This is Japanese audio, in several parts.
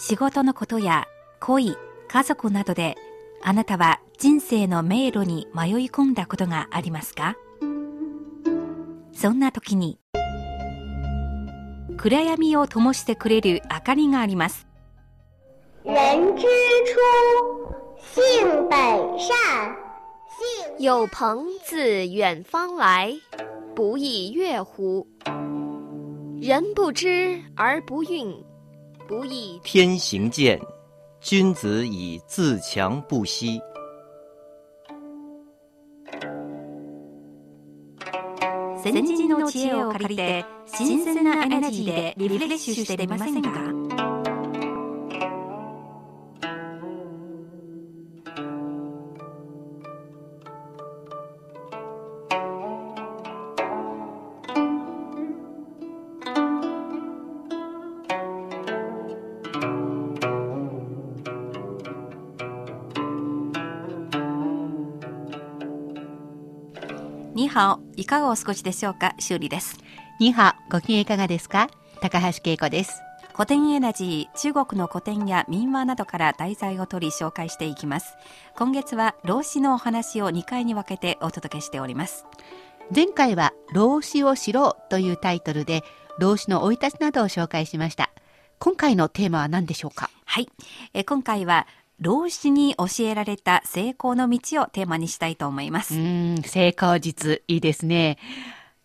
仕事のことや恋、家族などであなたは人生の迷路に迷い込んだことがありますか？そんな時に暗闇を灯してくれる明かりがあります人之初，性本善。性有朋自远方来，不亦乐乎？人不知而不愠，不亦天行健，君子以自强不息。先人の知恵を借りて新鮮なエナジーでリフレッシュしてみませんか？にはおいかがお過ごしでしょうか？修理です。ニハ、ご機嫌いかがですか？高橋恵子です。古典エナジー中国の古典や民話などから題材を取り紹介していきます。今月は老子のお話を2回に分けてお届けしております。前回は老子を知ろうというタイトルで老子の生い立ちなどを紹介しました。今回のテーマは何でしょうか？はい。え今回は老子に教えられた成功の道をテーマにしたいと思います、うーん、成功術いいですね。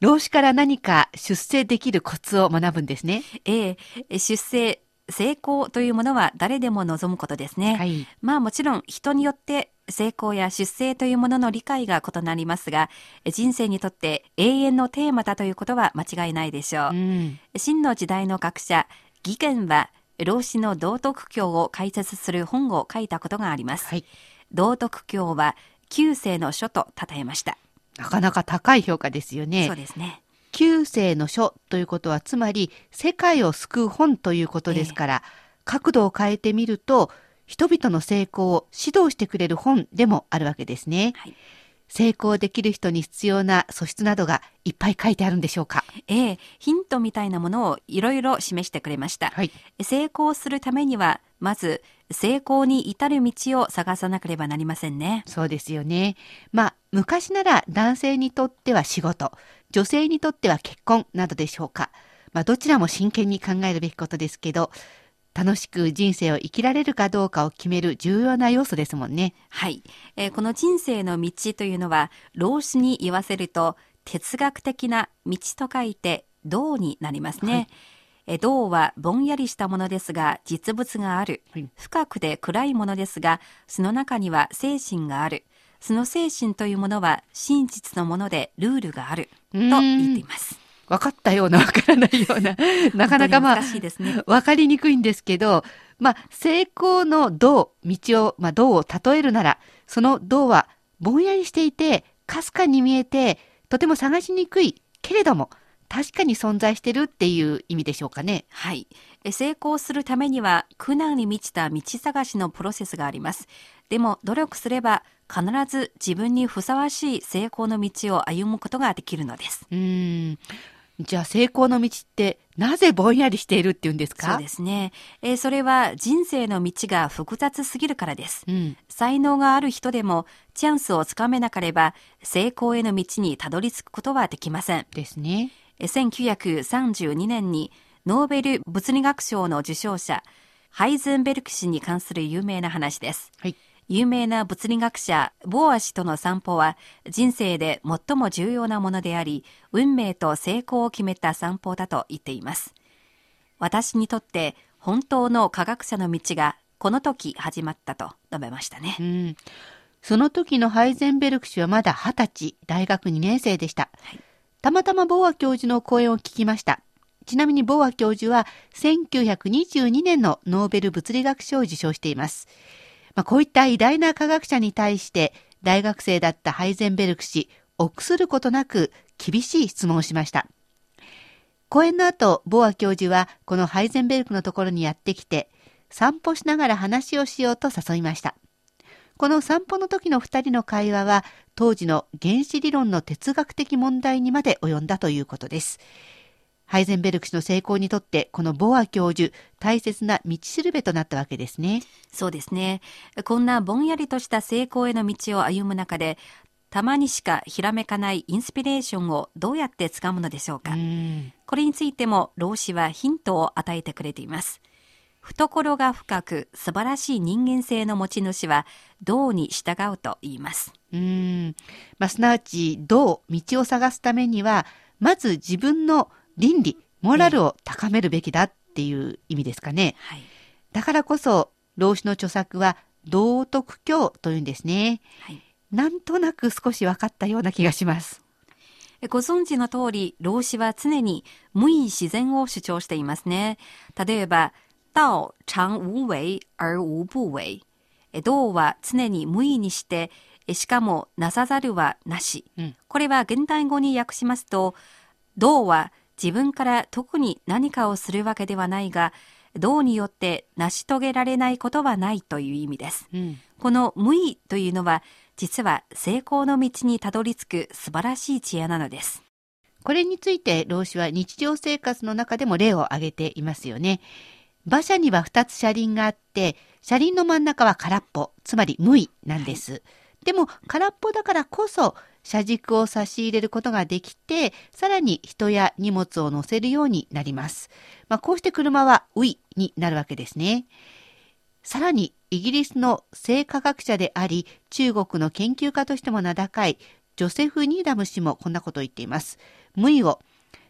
老子から何か出世できるコツを学ぶんですね。ええ出世成功というものは誰でも望むことですね、はい。まあもちろん人によって成功や出世というものの理解が異なりますが人生にとって永遠のテーマだということは間違いないでしょう、うん。真の時代の学者義賢は老子の道徳教を解説する本を書いたことがあります、はい。道徳教は旧世の書と称えました、なかなか高い評価ですよねそう。ですね旧世の書ということはつまり世界を救う本ということですから、角度を変えてみると人々の成功を指導してくれる本でもあるわけですね。はい成功できる人に必要な素質などがいっぱい書いてあるんでしょうか？ええヒントみたいなものをいろいろ示してくれました、はい。成功するためにはまず成功に至る道を探さなければなりませんねそうですよね。まあ、昔なら男性にとっては仕事、女性にとっては結婚などでしょうか。まあ、どちらも真剣に考えるべきことですけど、楽しく人生を生きられるかどうかを決める重要な要素ですもんね。はい、えーこの人生の道というのは老子に言わせると哲学的な道と書いて道になりますね、はい。えー道はぼんやりしたものですが実物がある、はい。深くて暗いものですがその中には精神がある。その精神というものは真実のものでルールがある。と言っています分かったような分からないような、なかなかまあ、ね分かりにくいんですけど、まあ、成功の道、道を、まあ、道を例えるなら、その道はぼんやりしていて、かすかに見えて、とても探しにくいけれども、確かに存在してるっていう意味でしょうかね。はい。え成功するためには苦難に満ちた道探しのプロセスがあります。でも努力すれば必ず自分にふさわしい成功の道を歩むことができるのです。うーん。じゃあ成功の道ってなぜぼんやりしているっていうんですか？そうですね。えーそれは人生の道が複雑すぎるからです。うん。才能がある人でもチャンスをつかめなければ成功への道にたどり着くことはできません。ですね。え1932年にノーベル物理学賞の受賞者ハイゼンベルク氏に関する有名な話です。はい。有名な物理学者ボーア氏との散歩は人生で最も重要なものであり運命と成功を決めた散歩だと言っています私にとって本当の科学者の道がこの時始まったと述べましたねうん。その時のハイゼンベルク氏はまだ二十歳、大学2年生でした。はいたまたまボーア教授の講演を聞きました。ちなみにボーア教授は1922年のノーベル物理学賞を受賞しています。まあ、こういった偉大な科学者に対して大学生だったハイゼンベルク氏、臆することなく厳しい質問をしました。講演の後、ボア教授はこのハイゼンベルクのところにやってきて、散歩しながら話をしようと誘いました。この散歩の時の二人の会話は、当時の原子理論の哲学的問題にまで及んだということです。ハイゼンベルク氏の成功にとって、このボア教授、大切な道しるべとなったわけですね。そうですね。こんなぼんやりとした成功への道を歩む中で、たまにしかひらめかないインスピレーションをどうやってつかむのでしょうか。うんこれについても老子はヒントを与えてくれています。懐が深く素晴らしい人間性の持ち主は道に従うと言います。うんまあ、すなわち、どう道を探すためには、まず自分の倫理、モラルを高めるべきだっていう意味ですかね。はい。だからこそ、老子の著作は道徳教というんですね。はいなんとなく少し分かったような気がします。ご存知の通り、老子は常に無意自然を主張していますね。例えば、道常無為而無不為。道は常に無意にして、しかもなさざるはなし。うんこれは現代語に訳しますと、道は自分から特に何かをするわけではないが、道によって成し遂げられないことはないという意味です。うんこの無意というのは、実は成功の道にたどり着く素晴らしい知恵なのです。これについて老子は日常生活の中でも例を挙げていますよね。馬車には2つ車輪があって、車輪の真ん中は空っぽ、つまり無意なんです。でも空っぽだからこそ車軸を差し入れることができて、さらに人や荷物を乗せるようになります。まあ、こうして車はウイになるわけですね。さらにイギリスの生科学者であり中国の研究家としても名高いジョセフ・ニーダム氏もこんなことを言っています。無意を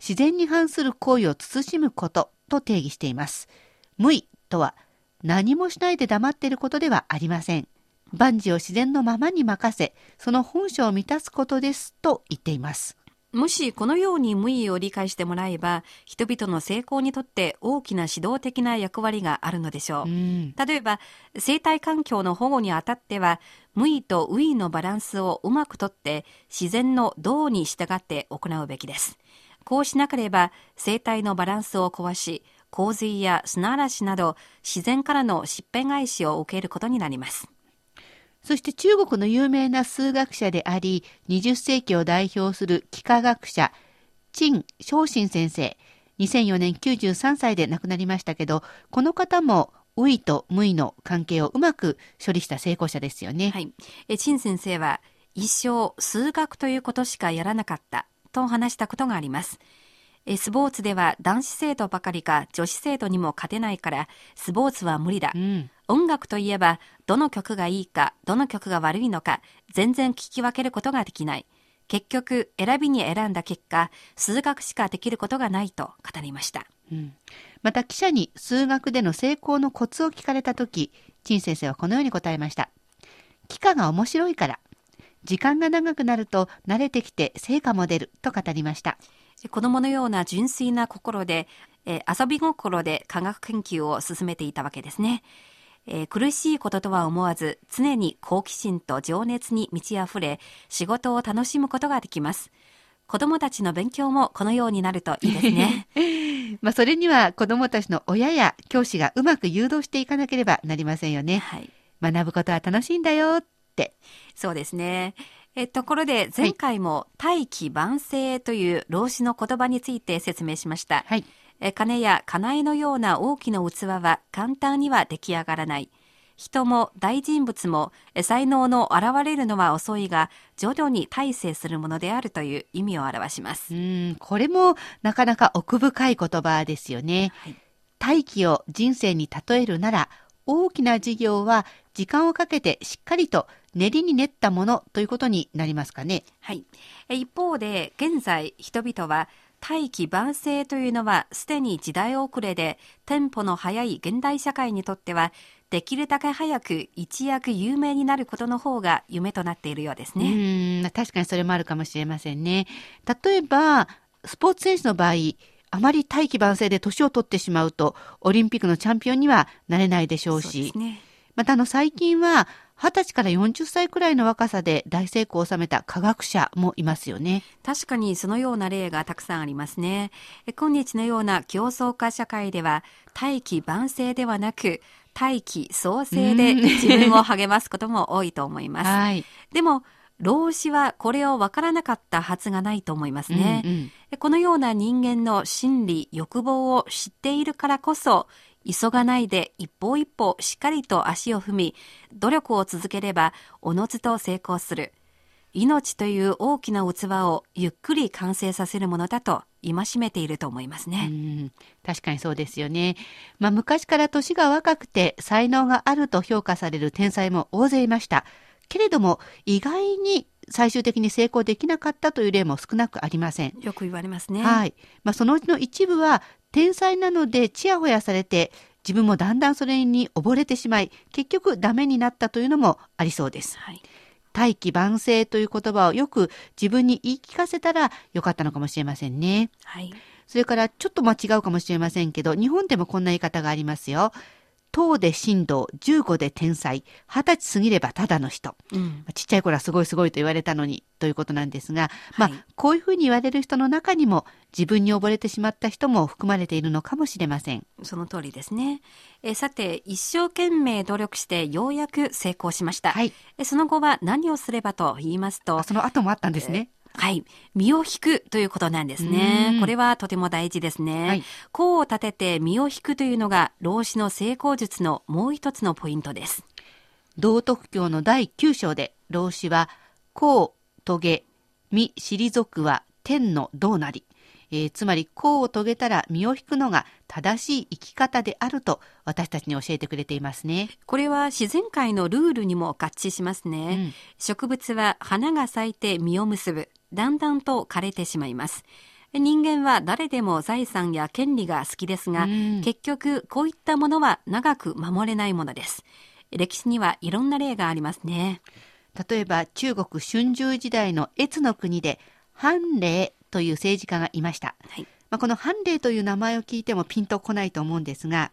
自然に反する行為を慎むことと定義しています。無意とは何もしないで黙っていることではありません。万事を自然のままに任せ、その本性を満たすことですと言っています。もしこのように無意を理解してもらえば、人々の成功にとって大きな指導的な役割があるのでしょう。うん。例えば、生態環境の保護にあたっては、無意とウ意のバランスをうまくとって、自然の道に従って行うべきです。こうしなければ、生態のバランスを壊し、洪水や砂嵐など、自然からの疾病返しを受けることになります。そして中国の有名な数学者であり、20世紀を代表する幾何学者、陳昌信先生、2004年93歳で亡くなりましたけど、この方も、ウイと無意の関係をうまく処理した成功者ですよね。はい。え、陳先生は、一生数学ということしかやらなかったと話したことがあります。えスポーツでは男子生徒ばかりか女子生徒にも勝てないから、スポーツは無理だ。うん。音楽といえば、どの曲がいいか、どの曲が悪いのか、全然聞き分けることができない。結局、選びに選んだ結果、数学しかできることがないと語りました。うんまた記者に数学での成功のコツを聞かれたとき、陳先生はこのように答えました。幾何が面白いから。時間が長くなると慣れてきて成果も出ると語りました。子供のような純粋な心で、えー遊び心で科学研究を進めていたわけですね。えー苦しいこととは思わず、常に好奇心と情熱に満ち溢れ、仕事を楽しむことができます。子供たちの勉強もこのようになるといいですね。まあそれには子どもたちの親や教師がうまく誘導していかなければなりませんよね。はい。学ぶことは楽しいんだよって。そうですね。えところで前回も大器晩成という老子の言葉について説明しました。はい。え金や金井のような大きな器は簡単には出来上がらない。人も大人物もえ才能の現れるのは遅いが徐々に大成するものであるという意味を表します。うん、これもなかなか奥深い言葉ですよね。はい大気を人生に例えるなら、大きな事業は時間をかけてしっかりと練りに練ったものということになりますかね。はい。え一方で、現在、人々は、大器晩成というのは、すでに時代遅れで、テンポの速い現代社会にとっては、できるだけ早く一躍有名になることの方が夢となっているようですうね。ん、確かにそれもあるかもしれませんね。例えば、スポーツ選手の場合、あまり大器晩成で年を取ってしまうと、オリンピックのチャンピオンにはなれないでしょうそうし、ですね。またあの最近は、20歳から40歳くらいの若さで大成功を収めた科学者もいますよね。確かにそのような例がたくさんありますね。え今日のような競争化社会では、大器晩成ではなく、大器創生でうん自分を励ますことも多いと思います。はい。でも、老子はこれをわからなかったはずがないと思いますね。うんうんこのような人間の心理、欲望を知っているからこそ、急がないで一歩一歩しっかりと足を踏み、努力を続ければ、おのずと成功する。命という大きな器をゆっくり完成させるものだと戒めていると思いますうね。ん確かにそうですよね。まあ、昔から年が若くて才能があると評価される天才も大勢いました。けれども、意外に最終的に成功できなかったという例も少なくありません。よく言われますね。はい。まあ、そのうちの一部は、天才なのでちやほやされて、自分もだんだんそれに溺れてしまい、結局ダメになったというのもありそうです。はい。大器晩成という言葉をよく自分に言い聞かせたらよかったのかもしれませんね。はい。それからちょっと間違うかもしれませんけど、日本でもこんな言い方がありますよ。10で神道、15で天才、20歳過ぎればただの人。うん。ちっちゃい頃はすごいすごいと言われたのにということなんですが、まあ、はいこういうふうに言われる人の中にも自分に溺れてしまった人も含まれているのかもしれません。その通りですね。えーさて、一生懸命努力してようやく成功しました。はい。えーその後は何をすればと言いますとあ、その後もあったんですね。はい。身を引くということなんですうねん。これはとても大事ですね。はい功を立てて身を引くというのが、老子の成功術のもう一つのポイントです。道徳教の第9章で老子は「功遂げ身退くは天の道なり」えーつまり功を遂げたら身を引くのが正しい生き方であると私たちに教えてくれていますね。これは自然界のルールにも合致しますね。うん植物は花が咲いて実を結ぶ。だんだんと枯れてしまいます。人間は誰でも財産や権利が好きですが、うん結局こういったものは長く守れないものです。歴史にはいろんな例がありますね。例えば中国春秋時代の越の国で韓霊という政治家がいました。はい。まあ、この韓霊という名前を聞いてもピンとこないと思うんですが、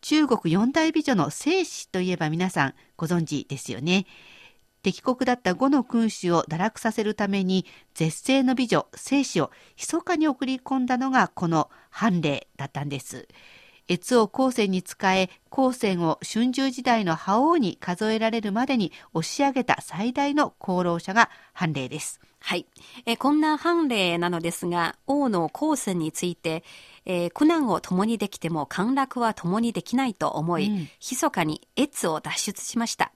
中国四大美女の正子といえば皆さんご存知ですよね。敵国だった五の君主を堕落させるために絶世の美女正子を密かに送り込んだのがこの韓霊だったんです。越を後世に使え後世を春秋時代の覇王に数えられるまでに押し上げた最大の功労者が韓霊です。はい。えーこんな判例なのですが、王の後世について、えー苦難を共にできても陥落は共にできないと思い、うん密かに越を脱出しました。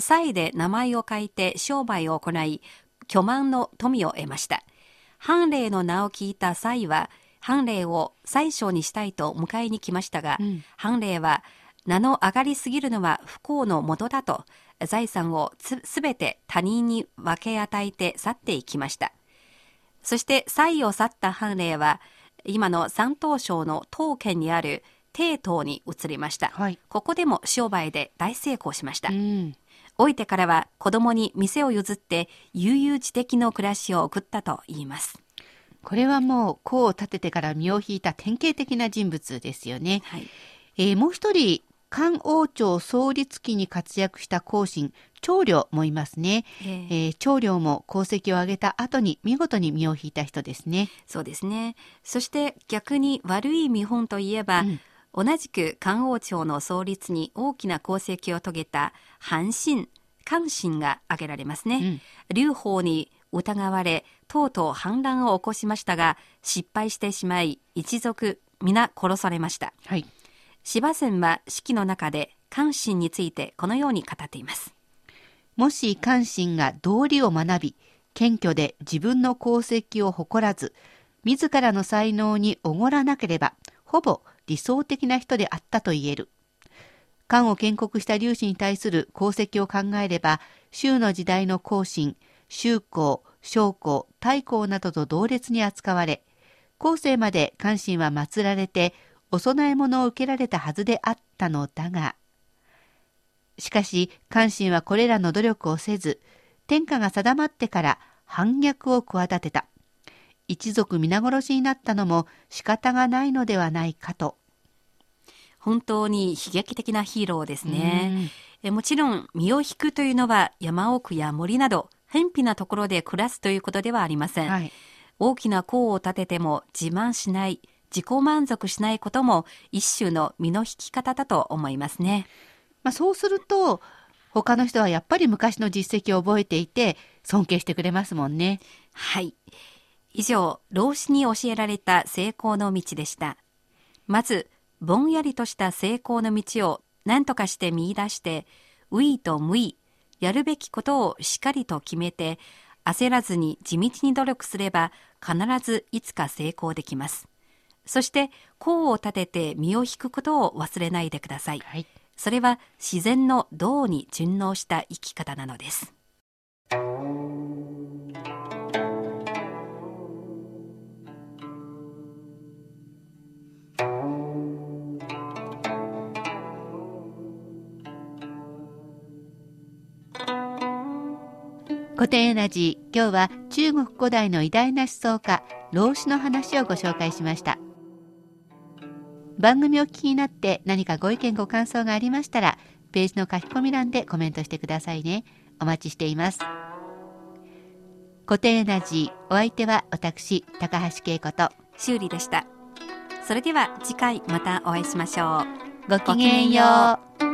祭で名前を書いて商売を行い、巨万の富を得ました。判例の名を聞いた祭は、判例を宰相にしたいと迎えに来ましたが、うん判例は、名の上がりすぎるのは不幸のもとだと、財産をつすべて他人に分け与えて去っていきました。そして、祭を去った判例は、今の山東省の東県にある帝島に移りました。はい。ここでも商売で大成功しました。うん。老いてからは子供に店を譲って悠々自適の暮らしを送ったと言います。これはもう功を立ててから身を引いた典型的な人物ですよね。はい。えーもう一人、漢王朝創立期に活躍した皇臣、長領もいますね。えーえー長領も功績を上げた後に見事に身を引いた人ですね。そうですね。そして逆に悪い見本といえば、うん同じく漢王朝の創立に大きな功績を遂げた韓信、韓信が挙げられますね。劉邦に疑われ、とうとう反乱を起こしましたが、失敗してしまい、一族皆殺されました。はい。司馬遷は式の中で韓信についてこのように語っています。もし関心が道理を学び、謙虚で自分の功績を誇らず、自らの才能におごらなければ、ほぼ理想的な人であったと言える。漢を建国した劉氏に対する功績を考えれば、周の時代の皇臣、周公、昭公、太公などと同列に扱われ、後世まで関心は祀られて、お供え物を受けられたはずであったのだが、しかし、関心はこれらの努力をせず、天下が定まってから反逆を企てた。一族皆殺しになったのも仕方がないのではないかと。本当に悲劇的なヒーローですね。えもちろん身を引くというのは山奥や森など偏僻なところで暮らすということではありません。はい。大きな功を立てても自慢しない、自己満足しないことも一種の身の引き方だと思いますね。まあ、そうすると、他の人はやっぱり昔の実績を覚えていて尊敬してくれますもんね。はい。以上、老子に教えられた成功の道でした。まず、ぼんやりとした成功の道を何とかして見出して、ういと無い、やるべきことをしっかりと決めて、焦らずに地道に努力すれば必ずいつか成功できます。そして、功を立てて身を引くことを忘れないでください。はい。それは自然の道に順応した生き方なのです。古典エナジー今日は中国古代の偉大な思想家老子の話をご紹介しました番組をお聞きになって何かご意見ご感想がありましたらページの書き込み欄でコメントしてくださいねお待ちしています古典エナジーお相手は私高橋恵子と修理でした。それでは次回またお会いしましょう。ごきげんよう